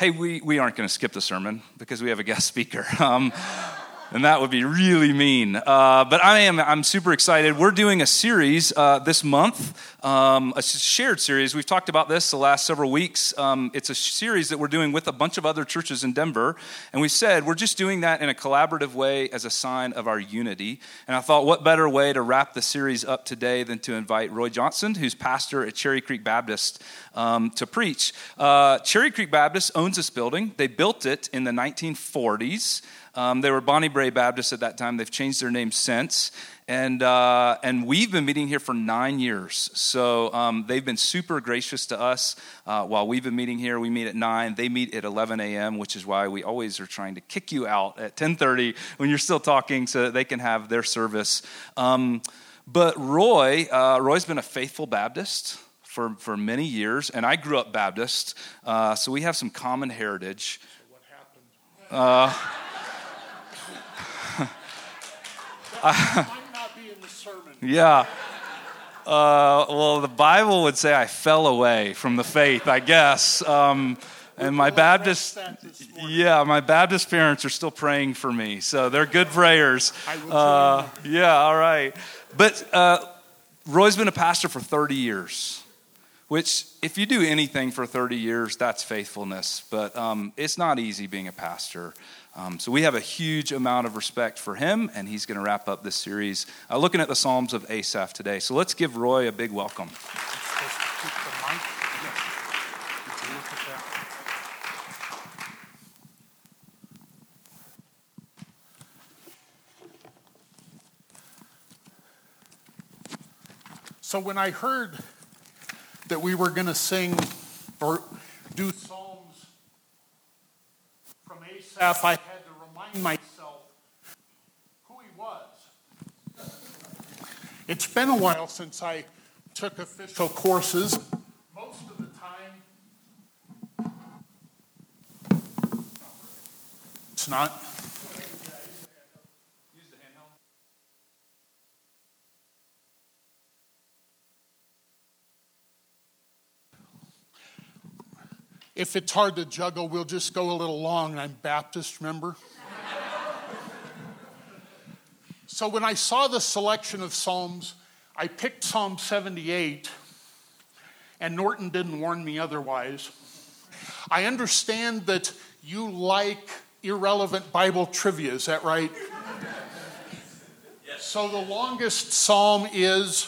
Hey, we, we aren't going to skip the sermon because we have a guest speaker. Um, and that would be really mean. Uh, but I am I'm super excited. We're doing a series uh, this month, um, a shared series. We've talked about this the last several weeks. Um, it's a series that we're doing with a bunch of other churches in Denver, and we said we're just doing that in a collaborative way as a sign of our unity. And I thought, what better way to wrap the series up today than to invite Roy Johnson, who's pastor at Cherry Creek Baptist, um, to preach. Uh, Cherry Creek Baptist owns this building. They built it in the 1940s. Um, they were Bonnie Brae Baptist at that time. They've changed their name since. And, uh, and we've been meeting here for nine years. So um, they've been super gracious to us. Uh, while we've been meeting here, we meet at 9. They meet at 11 a.m., which is why we always are trying to kick you out at 10.30 when you're still talking so that they can have their service. Um, but Roy, uh, Roy's been a faithful Baptist for, for many years, and I grew up Baptist, uh, so we have some common heritage. So what? Might not be in the sermon. Yeah. Uh, well, the Bible would say I fell away from the faith, I guess. Um, and my Baptist, yeah, my Baptist parents are still praying for me, so they're good prayers. Uh, yeah, all right. But uh, Roy's been a pastor for 30 years, which, if you do anything for 30 years, that's faithfulness. But um, it's not easy being a pastor. Um, so we have a huge amount of respect for him, and he's going to wrap up this series uh, looking at the Psalms of Asaph today. So let's give Roy a big welcome. So when I heard that we were going to sing or do psalms from I had to remind myself who he was. It's been a while since I took official courses. Most of the time, it's not. If it's hard to juggle, we'll just go a little long. I'm Baptist, remember? so when I saw the selection of Psalms, I picked Psalm 78, and Norton didn't warn me otherwise. I understand that you like irrelevant Bible trivia, is that right? Yes. So the longest psalm is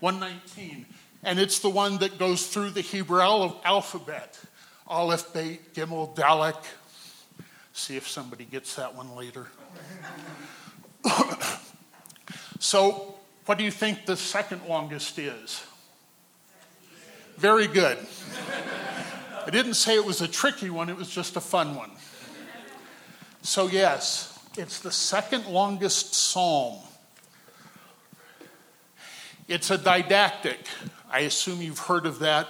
119 and it's the one that goes through the Hebrew alphabet Aleph, Beit, Gimel, Dalek. See if somebody gets that one later. so, what do you think the second longest is? Very good. I didn't say it was a tricky one, it was just a fun one. So, yes, it's the second longest psalm. It's a didactic, I assume you've heard of that.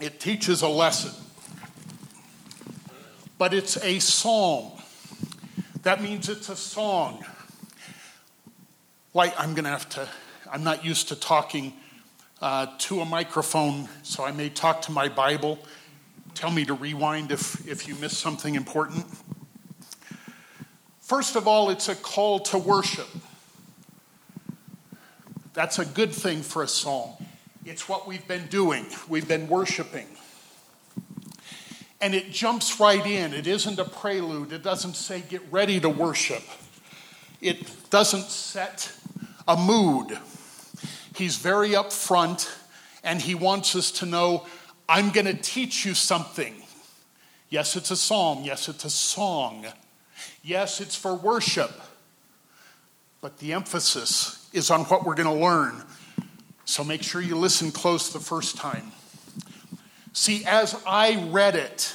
It teaches a lesson, but it's a psalm. That means it's a song. Like, I'm going to have to, I'm not used to talking uh, to a microphone, so I may talk to my Bible. Tell me to rewind if, if you miss something important. First of all, it's a call to worship. That's a good thing for a psalm. It's what we've been doing, we've been worshiping. And it jumps right in. It isn't a prelude, it doesn't say, get ready to worship. It doesn't set a mood. He's very upfront and he wants us to know I'm going to teach you something. Yes, it's a psalm. Yes, it's a song. Yes, it's for worship. But the emphasis is on what we're going to learn. So make sure you listen close the first time. See, as I read it,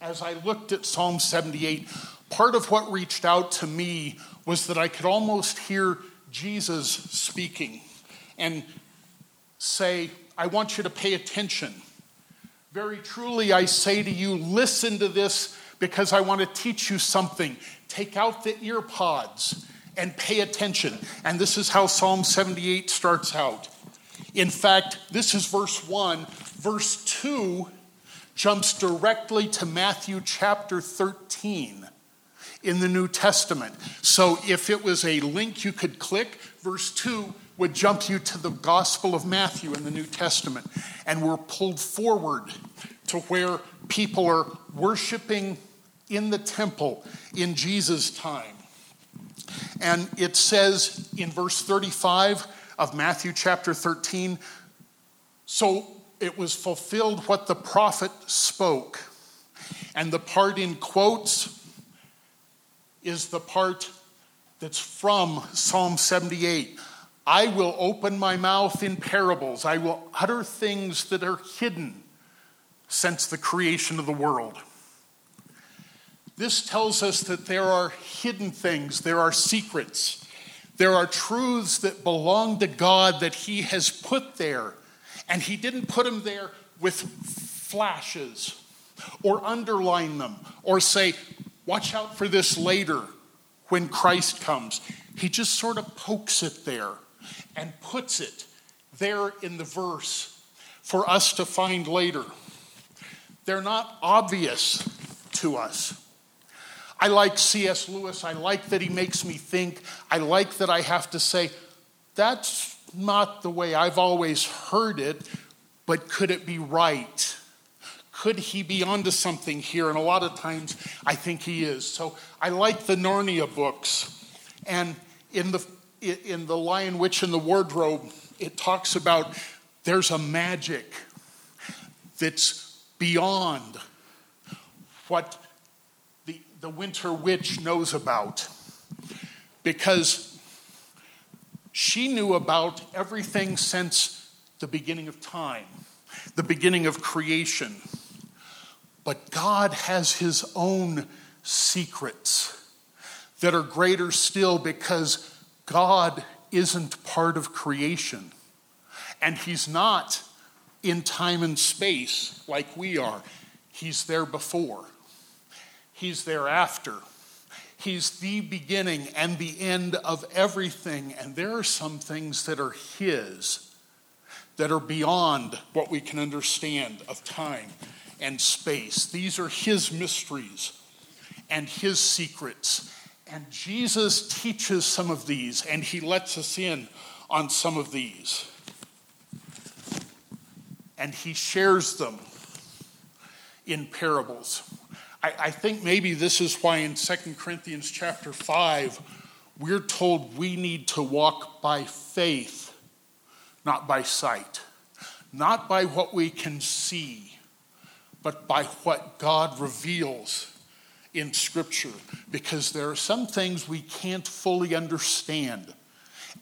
as I looked at Psalm 78, part of what reached out to me was that I could almost hear Jesus speaking and say, I want you to pay attention. Very truly, I say to you, listen to this because I want to teach you something. Take out the ear pods and pay attention. And this is how Psalm 78 starts out. In fact, this is verse 1. Verse 2 jumps directly to Matthew chapter 13 in the New Testament. So if it was a link you could click, verse 2 would jump you to the Gospel of Matthew in the New Testament. And we're pulled forward to where people are worshiping in the temple in Jesus' time. And it says in verse 35 of Matthew chapter 13 so it was fulfilled what the prophet spoke. And the part in quotes is the part that's from Psalm 78. I will open my mouth in parables. I will utter things that are hidden since the creation of the world. This tells us that there are hidden things, there are secrets, there are truths that belong to God that He has put there. And He didn't put them there with flashes or underline them or say, watch out for this later when Christ comes. He just sort of pokes it there and puts it there in the verse for us to find later. They're not obvious to us. I like C.S. Lewis. I like that he makes me think. I like that I have to say, that's not the way I've always heard it, but could it be right? Could he be onto something here? And a lot of times I think he is. So I like the Narnia books. And in the, in the Lion, Witch, and the Wardrobe, it talks about there's a magic that's beyond what the, Winter Witch knows about. Because she knew about everything since the beginning of time, the beginning of creation. But God has his own secrets that are greater still because God isn't part of creation. And he's not in time and space like we are. He's there before, he's thereafter. He's the beginning and the end of everything. And there are some things that are His that are beyond what we can understand of time and space. These are His mysteries and His secrets. And Jesus teaches some of these, and He lets us in on some of these. And He shares them in parables. I, I think maybe this is why in 2 Corinthians chapter 5, we're told we need to walk by faith, not by sight, not by what we can see, but by what God reveals in Scripture, because there are some things we can't fully understand.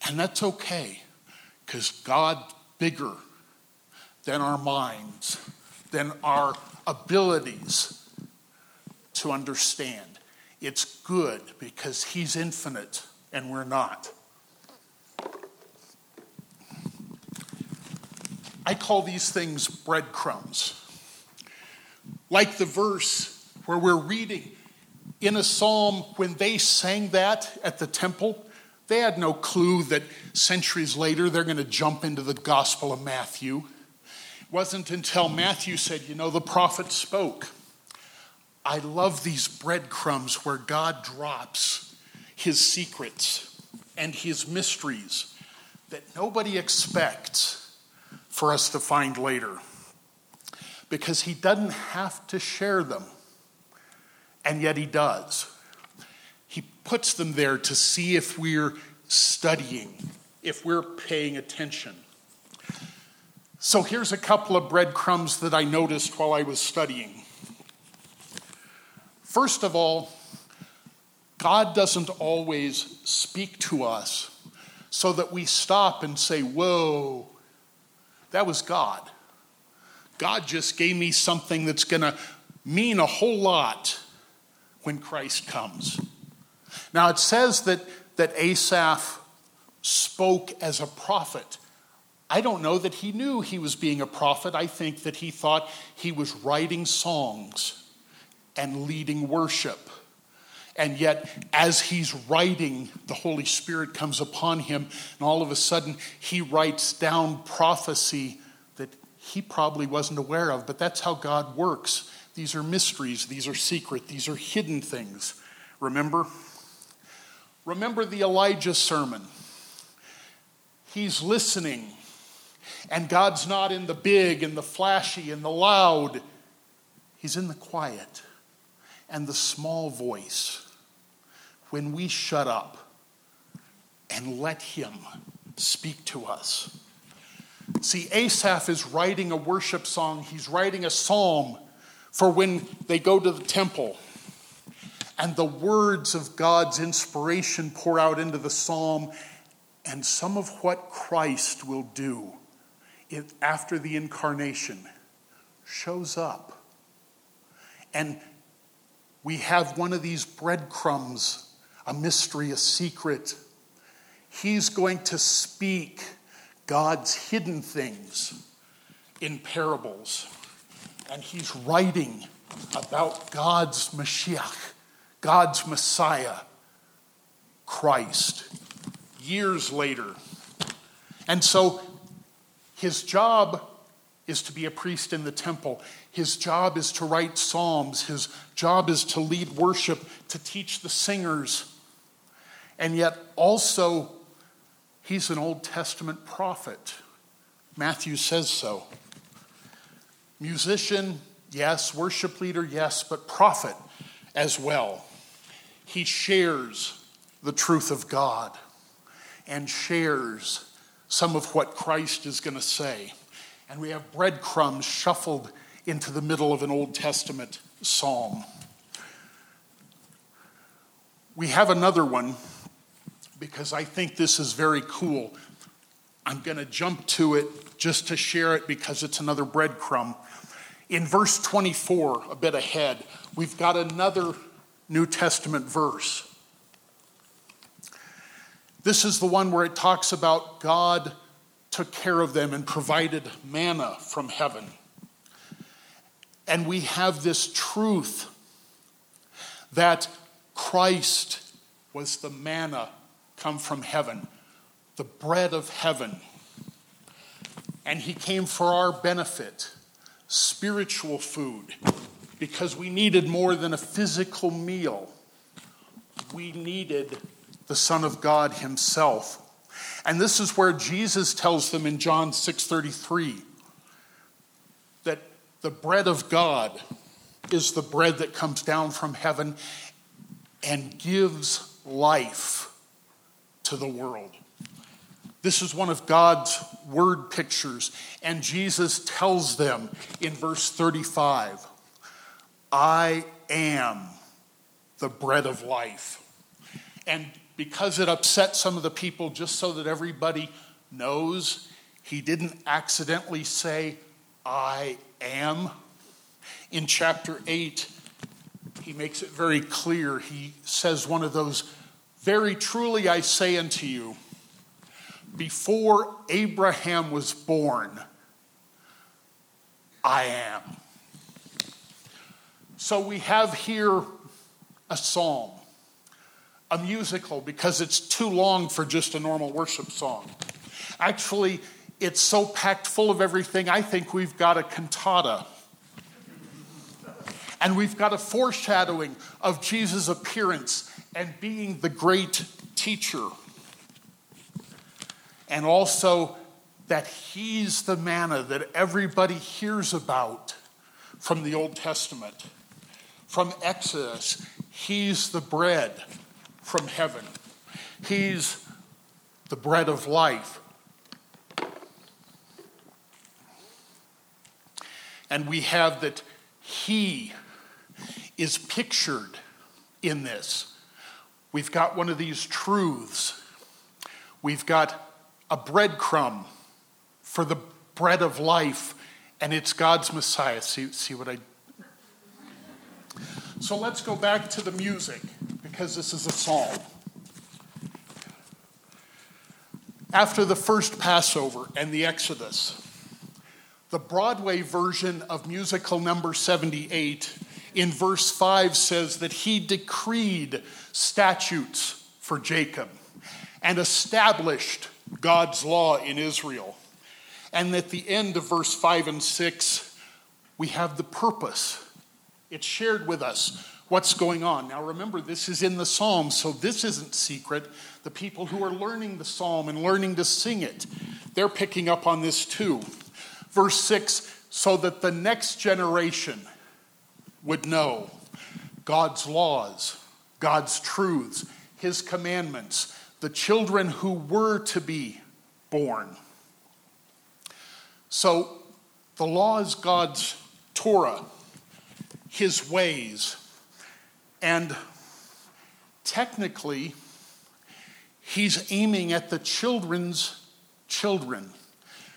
And that's okay, because God's bigger than our minds, than our abilities to understand. It's good because He's infinite and we're not. I call these things breadcrumbs. Like the verse where we're reading in a psalm when they sang that at the temple, they had no clue that centuries later they're going to jump into the Gospel of Matthew. It wasn't until Matthew said, You know, the prophet spoke. I love these breadcrumbs where God drops his secrets and his mysteries that nobody expects for us to find later. Because he doesn't have to share them, and yet he does. He puts them there to see if we're studying, if we're paying attention. So here's a couple of breadcrumbs that I noticed while I was studying. First of all, God doesn't always speak to us so that we stop and say, Whoa, that was God. God just gave me something that's going to mean a whole lot when Christ comes. Now, it says that, that Asaph spoke as a prophet. I don't know that he knew he was being a prophet. I think that he thought he was writing songs and leading worship. And yet, as he's writing, the Holy Spirit comes upon him, and all of a sudden, he writes down prophecy that he probably wasn't aware of, but that's how God works. These are mysteries, these are secret, these are hidden things. Remember? Remember the Elijah sermon. He's listening, and God's not in the big and the flashy and the loud, He's in the quiet and the small voice. When we shut up and let Him speak to us. See, Asaph is writing a worship song, he's writing a psalm for when they go to the temple. And the words of God's inspiration pour out into the psalm, and some of what Christ will do after the incarnation shows up. And we have one of these breadcrumbs, a mystery, a secret. He's going to speak God's hidden things in parables. And he's writing about God's Mashiach, God's Messiah, Christ, years later. And so his job is to be a priest in the temple. His job is to write psalms. His job is to lead worship, to teach the singers. And yet, also, He's an Old Testament prophet. Matthew says so. Musician, yes. Worship leader, yes. But prophet as well. He shares the truth of God and shares some of what Christ is going to say. And we have breadcrumbs shuffled into the middle of an Old Testament psalm. We have another one because I think this is very cool. I'm going to jump to it just to share it because it's another breadcrumb. In verse 24, a bit ahead, we've got another New Testament verse. This is the one where it talks about God took care of them and provided manna from heaven. And we have this truth that Christ was the manna come from heaven, the bread of heaven. And he came for our benefit, spiritual food, because we needed more than a physical meal. We needed the Son of God himself. And this is where Jesus tells them in John 6:33 that the bread of God is the bread that comes down from heaven and gives life to the world. This is one of God's word pictures, and Jesus tells them in verse 35 I am the bread of life. And because it upset some of the people, just so that everybody knows, he didn't accidentally say, I am. In chapter 8, he makes it very clear. He says one of those very truly I say unto you, before Abraham was born, I am. So we have here a psalm, a musical, because it's too long for just a normal worship song. Actually, it's so packed full of everything, I think we've got a cantata. And we've got a foreshadowing of Jesus' appearance and being the great teacher. And also that he's the manna that everybody hears about from the Old Testament. From Exodus, he's the bread from heaven. He's the bread of life. And we have that he is pictured in this. We've got one of these truths. We've got a breadcrumb for the bread of life, and it's God's Messiah. See, see what I. So let's go back to the music, because this is a psalm. After the first Passover and the Exodus, the Broadway version of musical number 78 in verse 5 says that he decreed statutes for Jacob and established God's law in Israel. And at the end of verse 5 and 6, we have the purpose. It's shared with us what's going on. Now remember, this is in the psalm, so this isn't secret. The people who are learning the psalm and learning to sing it, they're picking up on this too. Verse 6 so that the next generation would know God's laws, God's truths, His commandments, the children who were to be born. So the law is God's Torah, His ways. And technically, He's aiming at the children's children.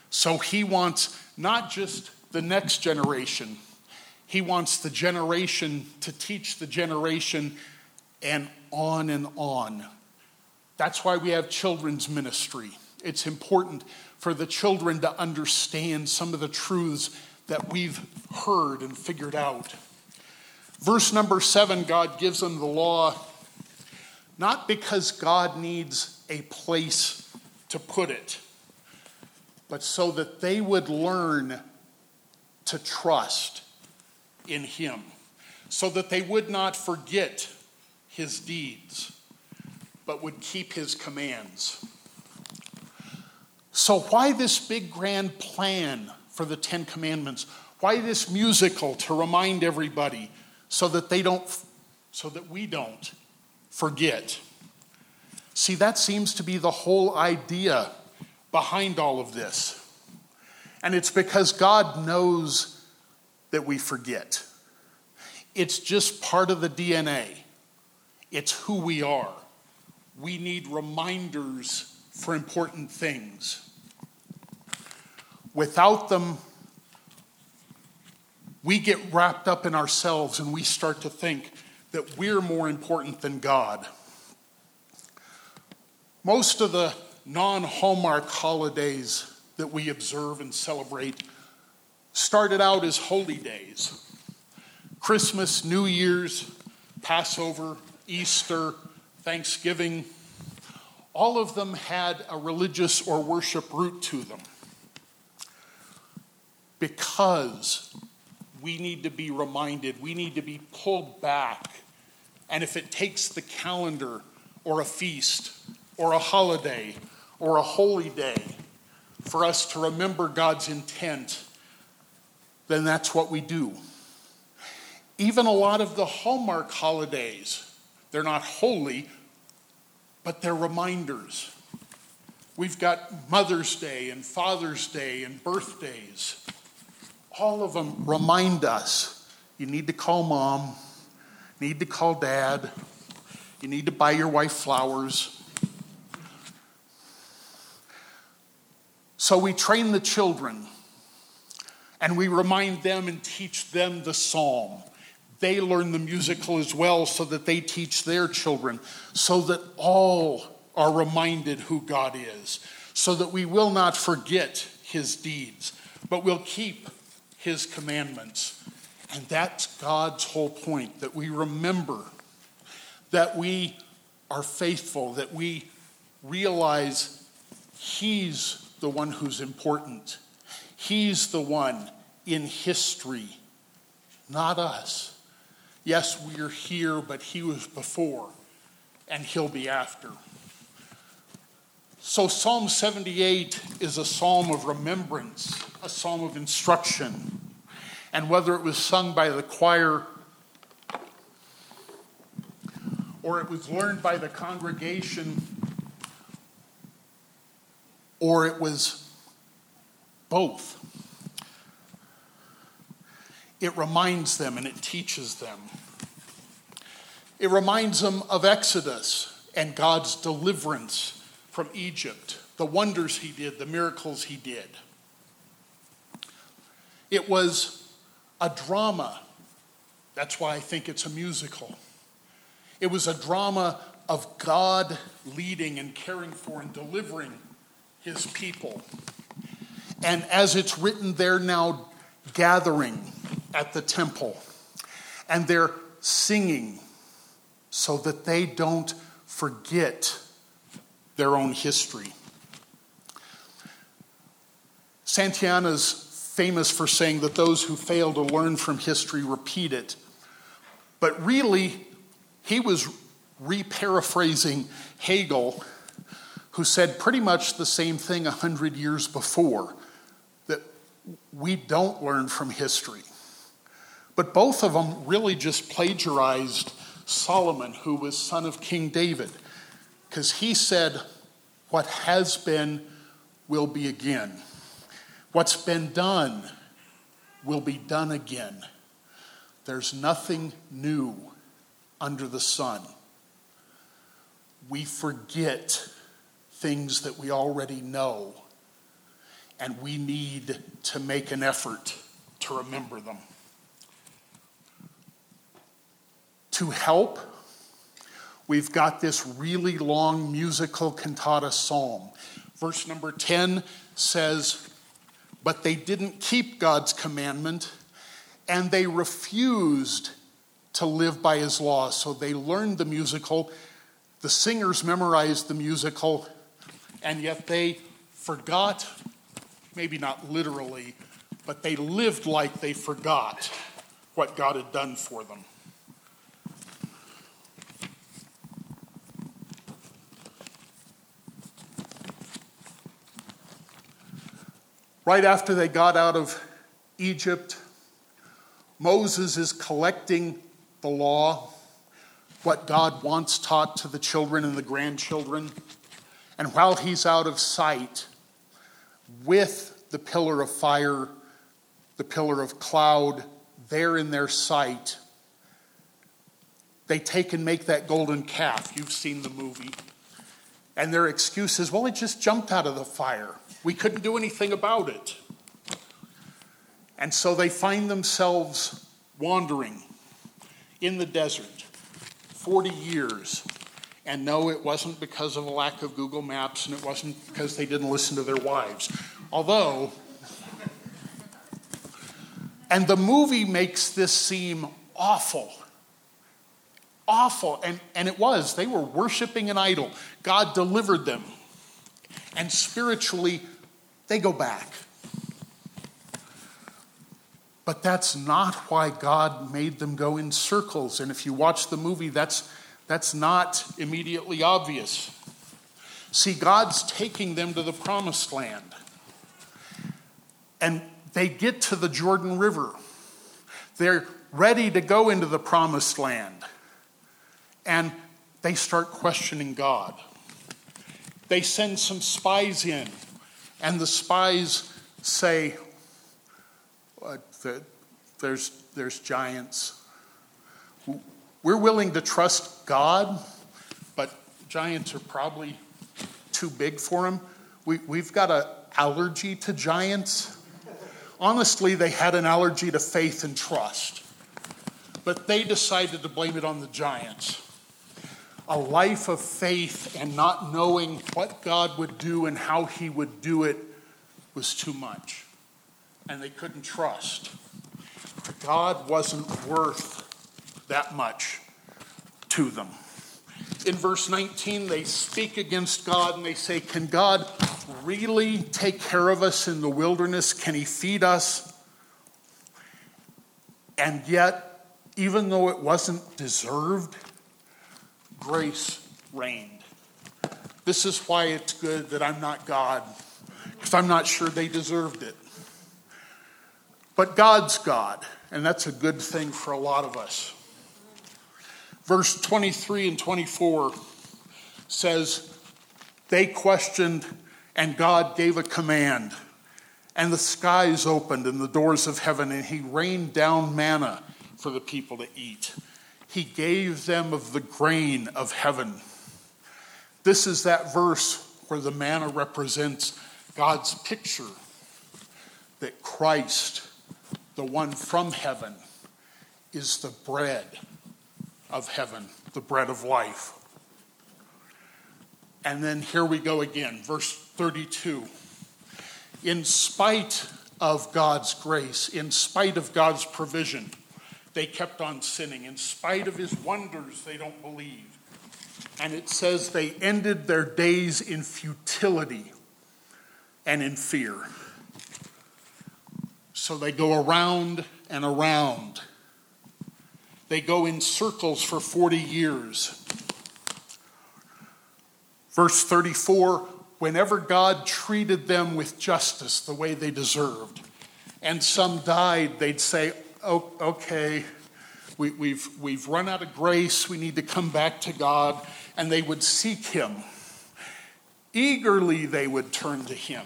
So He wants not just the next generation, He wants the generation to teach the generation and on and on. That's why we have children's ministry. It's important for the children to understand some of the truths that we've heard and figured out. Verse number seven God gives them the law, not because God needs a place to put it, but so that they would learn to trust in Him, so that they would not forget His deeds, but would keep His commands. So, why this big grand plan for the Ten Commandments? Why this musical to remind everybody so that they don't, so that we don't forget? See, that seems to be the whole idea behind all of this. And it's because God knows that we forget. It's just part of the DNA, it's who we are. We need reminders for important things. Without them, we get wrapped up in ourselves and we start to think that we're more important than God. Most of the non Hallmark holidays that we observe and celebrate started out as holy days Christmas, New Year's, Passover, Easter, Thanksgiving. All of them had a religious or worship root to them because we need to be reminded, we need to be pulled back. And if it takes the calendar or a feast or a holiday or a holy day for us to remember God's intent, then that's what we do. Even a lot of the Hallmark holidays, they're not holy, but they're reminders. We've got Mother's Day and Father's Day and birthdays all of them remind us you need to call mom, need to call dad, you need to buy your wife flowers. So we train the children and we remind them and teach them the psalm. They learn the musical as well so that they teach their children, so that all are reminded who God is, so that we will not forget his deeds, but will keep his commandments. And that's God's whole point that we remember, that we are faithful, that we realize he's the one who's important. He's the one in history, not us. Yes, we're here, but he was before, and he'll be after. So, Psalm 78 is a psalm of remembrance, a psalm of instruction. And whether it was sung by the choir or it was learned by the congregation or it was both, it reminds them and it teaches them. It reminds them of Exodus and God's deliverance from Egypt, the wonders he did, the miracles he did. It was a drama. That's why I think it's a musical. It was a drama of God leading and caring for and delivering his people. And as it's written, they're now gathering at the temple and they're singing so that they don't forget their own history. Santayana's famous for saying that those who fail to learn from history repeat it. But really, he was reparaphrasing Hegel, who said pretty much the same thing a hundred years before that we don't learn from history. But both of them really just plagiarized Solomon, who was son of King David, because he said, What has been will be again. What's been done will be done again. There's nothing new under the sun. We forget things that we already know, and we need to make an effort to remember them. To help, we've got this really long musical cantata psalm. Verse number 10 says, But they didn't keep God's commandment, and they refused to live by his law. So they learned the musical, the singers memorized the musical, and yet they forgot, maybe not literally, but they lived like they forgot what God had done for them. Right after they got out of Egypt, Moses is collecting the law, what God wants taught to the children and the grandchildren. And while he's out of sight, with the pillar of fire, the pillar of cloud, there in their sight, they take and make that golden calf. You've seen the movie. And their excuse is, well, it just jumped out of the fire. We couldn't do anything about it. And so they find themselves wandering in the desert 40 years. And no, it wasn't because of a lack of Google Maps, and it wasn't because they didn't listen to their wives. Although, and the movie makes this seem awful. Awful. And, and it was. They were worshiping an idol. God delivered them and spiritually, they go back. But that's not why God made them go in circles. And if you watch the movie, that's, that's not immediately obvious. See, God's taking them to the promised land. And they get to the Jordan River. They're ready to go into the promised land. And they start questioning God they send some spies in, and the spies say, uh, there's, there's giants. We're willing to trust God, but giants are probably too big for him. We, we've got an allergy to giants. Honestly, they had an allergy to faith and trust, but they decided to blame it on the giants a life of faith and not knowing what God would do and how He would do it was too much. And they couldn't trust. God wasn't worth that much to them. In verse 19, they speak against God and they say, Can God really take care of us in the wilderness? Can He feed us? And yet, even though it wasn't deserved, grace reigned. This is why it's good that I'm not God, because I'm not sure they deserved it. But God's God, and that's a good thing for a lot of us. Verse 23 and 24 says, They questioned, and God gave a command. And the skies opened and the doors of heaven, and he rained down manna for the people to eat. He gave them of the grain of heaven. This is that verse where the manna represents God's picture that Christ, the one from heaven, is the bread of heaven, the bread of life. And then here we go again, verse 32. In spite of God's grace, in spite of God's provision, they kept on sinning. In spite of his wonders, they don't believe. And it says they ended their days in futility and in fear. So they go around and around. They go in circles for 40 years. Verse 34 whenever God treated them with justice the way they deserved, and some died, they'd say, okay, we, we've, we've run out of grace, we need to come back to God, and they would seek Him. Eagerly they would turn to Him.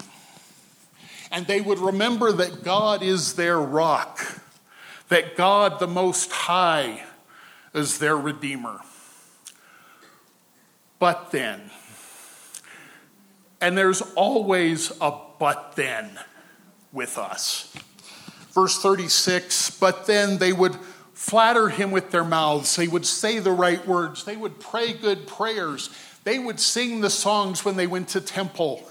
And they would remember that God is their rock, that God, the Most High, is their Redeemer. But then, and there's always a but then with us. Verse 36 But then they would flatter him with their mouths, they would say the right words, they would pray good prayers, they would sing the songs when they went to temple.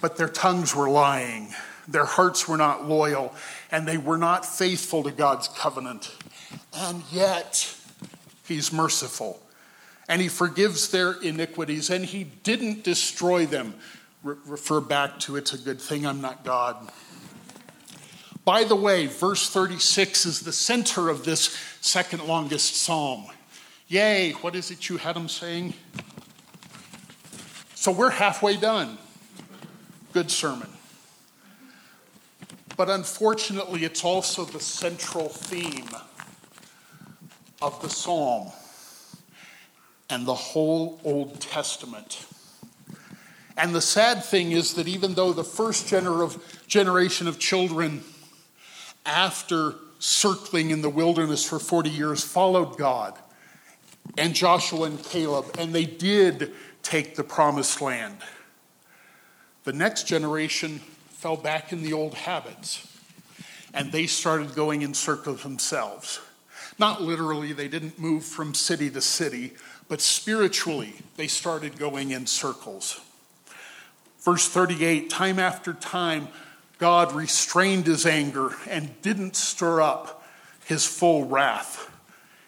But their tongues were lying, their hearts were not loyal, and they were not faithful to God's covenant. And yet, he's merciful and he forgives their iniquities, and he didn't destroy them. Re- refer back to it's a good thing I'm not God. By the way, verse 36 is the center of this second longest psalm. Yay, what is it you had him saying? So we're halfway done. Good sermon. But unfortunately, it's also the central theme of the psalm and the whole Old Testament. And the sad thing is that even though the first gener- generation of children, after circling in the wilderness for 40 years, followed God and Joshua and Caleb, and they did take the promised land, the next generation fell back in the old habits and they started going in circles themselves. Not literally, they didn't move from city to city, but spiritually, they started going in circles. Verse 38 time after time, God restrained his anger and didn't stir up his full wrath.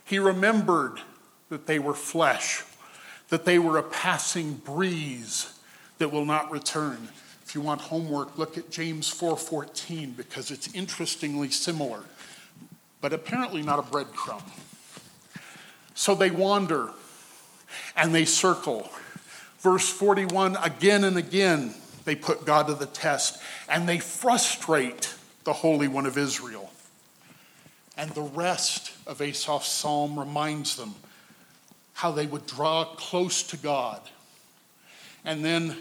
He remembered that they were flesh, that they were a passing breeze that will not return. If you want homework, look at James 4:14 because it's interestingly similar, but apparently not a breadcrumb. So they wander and they circle. Verse 41 again and again, they put God to the test and they frustrate the Holy One of Israel. And the rest of Asaph's psalm reminds them how they would draw close to God and then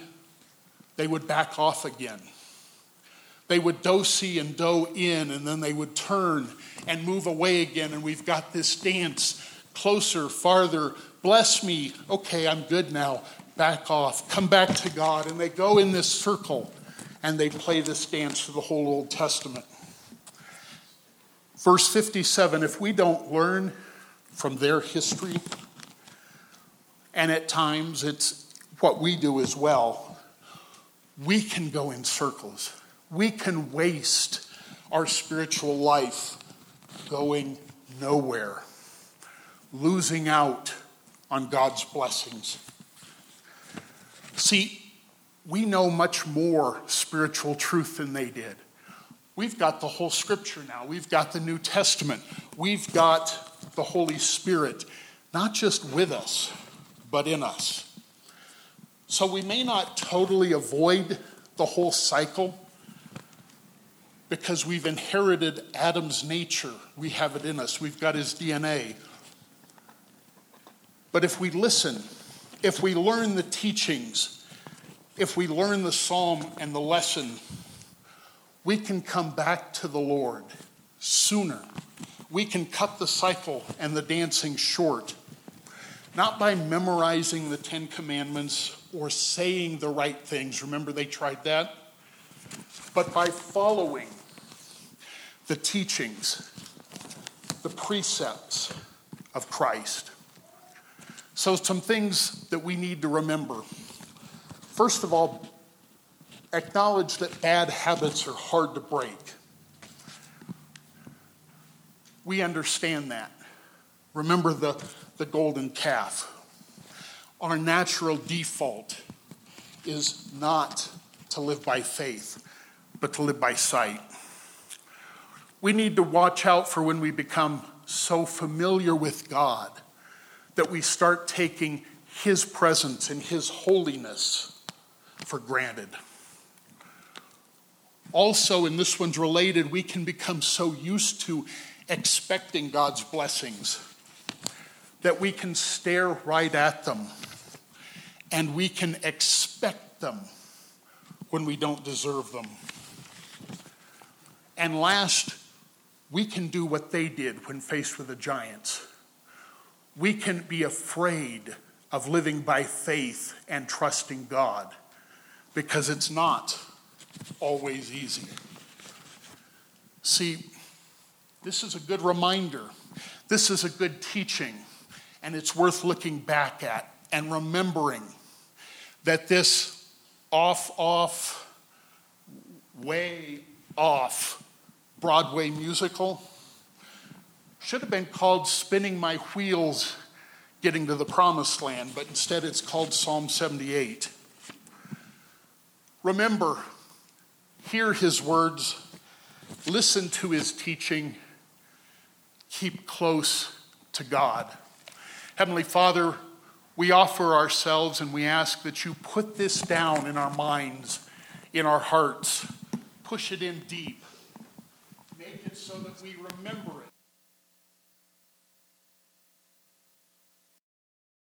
they would back off again. They would do see and do in, and then they would turn and move away again. And we've got this dance closer, farther, Bless me. Okay, I'm good now. Back off. Come back to God. And they go in this circle and they play this dance for the whole Old Testament. Verse 57 if we don't learn from their history, and at times it's what we do as well, we can go in circles. We can waste our spiritual life going nowhere, losing out on God's blessings. See, we know much more spiritual truth than they did. We've got the whole scripture now. We've got the New Testament. We've got the Holy Spirit, not just with us, but in us. So we may not totally avoid the whole cycle because we've inherited Adam's nature. We have it in us, we've got his DNA. But if we listen, if we learn the teachings, if we learn the psalm and the lesson, we can come back to the Lord sooner. We can cut the cycle and the dancing short, not by memorizing the Ten Commandments or saying the right things. Remember, they tried that? But by following the teachings, the precepts of Christ. So, some things that we need to remember. First of all, acknowledge that bad habits are hard to break. We understand that. Remember the, the golden calf. Our natural default is not to live by faith, but to live by sight. We need to watch out for when we become so familiar with God that we start taking His presence and His holiness for granted. Also, and this one's related, we can become so used to expecting God's blessings that we can stare right at them and we can expect them when we don't deserve them. And last, we can do what they did when faced with the giants. We can be afraid of living by faith and trusting God because it's not always easy. See, this is a good reminder. This is a good teaching, and it's worth looking back at and remembering that this off, off, way off Broadway musical should have been called Spinning My Wheels Getting to the Promised Land, but instead it's called Psalm 78. Remember, hear his words, listen to his teaching, keep close to God. Heavenly Father, we offer ourselves and we ask that you put this down in our minds, in our hearts, push it in deep, make it so that we remember it